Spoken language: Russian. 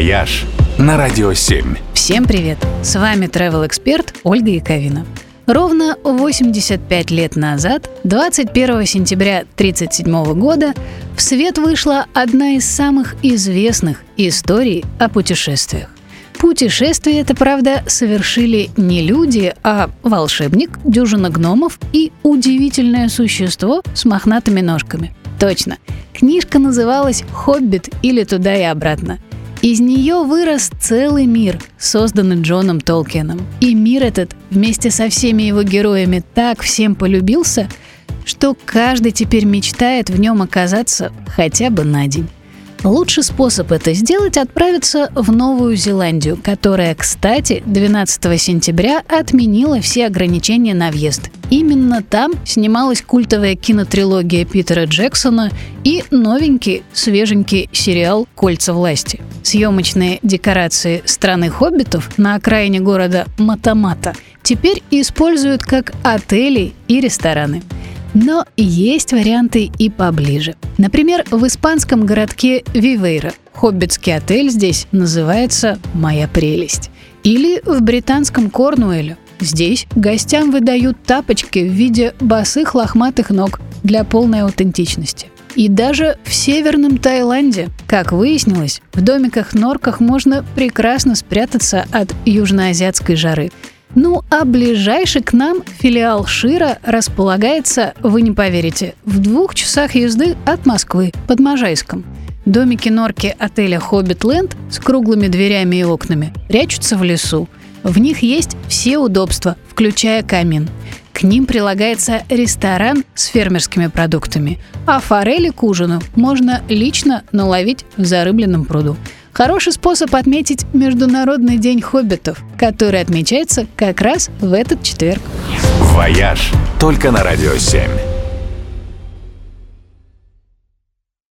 «Вояж» на Радио 7. Всем привет! С вами travel эксперт Ольга Яковина. Ровно 85 лет назад, 21 сентября 1937 года, в свет вышла одна из самых известных историй о путешествиях. Путешествие это, правда, совершили не люди, а волшебник, дюжина гномов и удивительное существо с мохнатыми ножками. Точно. Книжка называлась «Хоббит» или «Туда и обратно». Из нее вырос целый мир, созданный Джоном Толкином. И мир этот вместе со всеми его героями так всем полюбился, что каждый теперь мечтает в нем оказаться хотя бы на день. Лучший способ это сделать – отправиться в Новую Зеландию, которая, кстати, 12 сентября отменила все ограничения на въезд. Именно там снималась культовая кинотрилогия Питера Джексона и новенький, свеженький сериал «Кольца власти». Съемочные декорации страны хоббитов на окраине города Матамата теперь используют как отели и рестораны – но есть варианты и поближе. Например, в испанском городке Вивейра хоббитский отель здесь называется «Моя прелесть». Или в британском Корнуэле. Здесь гостям выдают тапочки в виде босых лохматых ног для полной аутентичности. И даже в северном Таиланде, как выяснилось, в домиках-норках можно прекрасно спрятаться от южноазиатской жары – ну а ближайший к нам филиал Шира располагается, вы не поверите, в двух часах езды от Москвы, под Можайском. Домики-норки отеля «Хоббит Ленд» с круглыми дверями и окнами прячутся в лесу. В них есть все удобства, включая камин. К ним прилагается ресторан с фермерскими продуктами, а форели к ужину можно лично наловить в зарыбленном пруду. Хороший способ отметить Международный день хоббитов, который отмечается как раз в этот четверг. «Вояж» только на «Радио 7».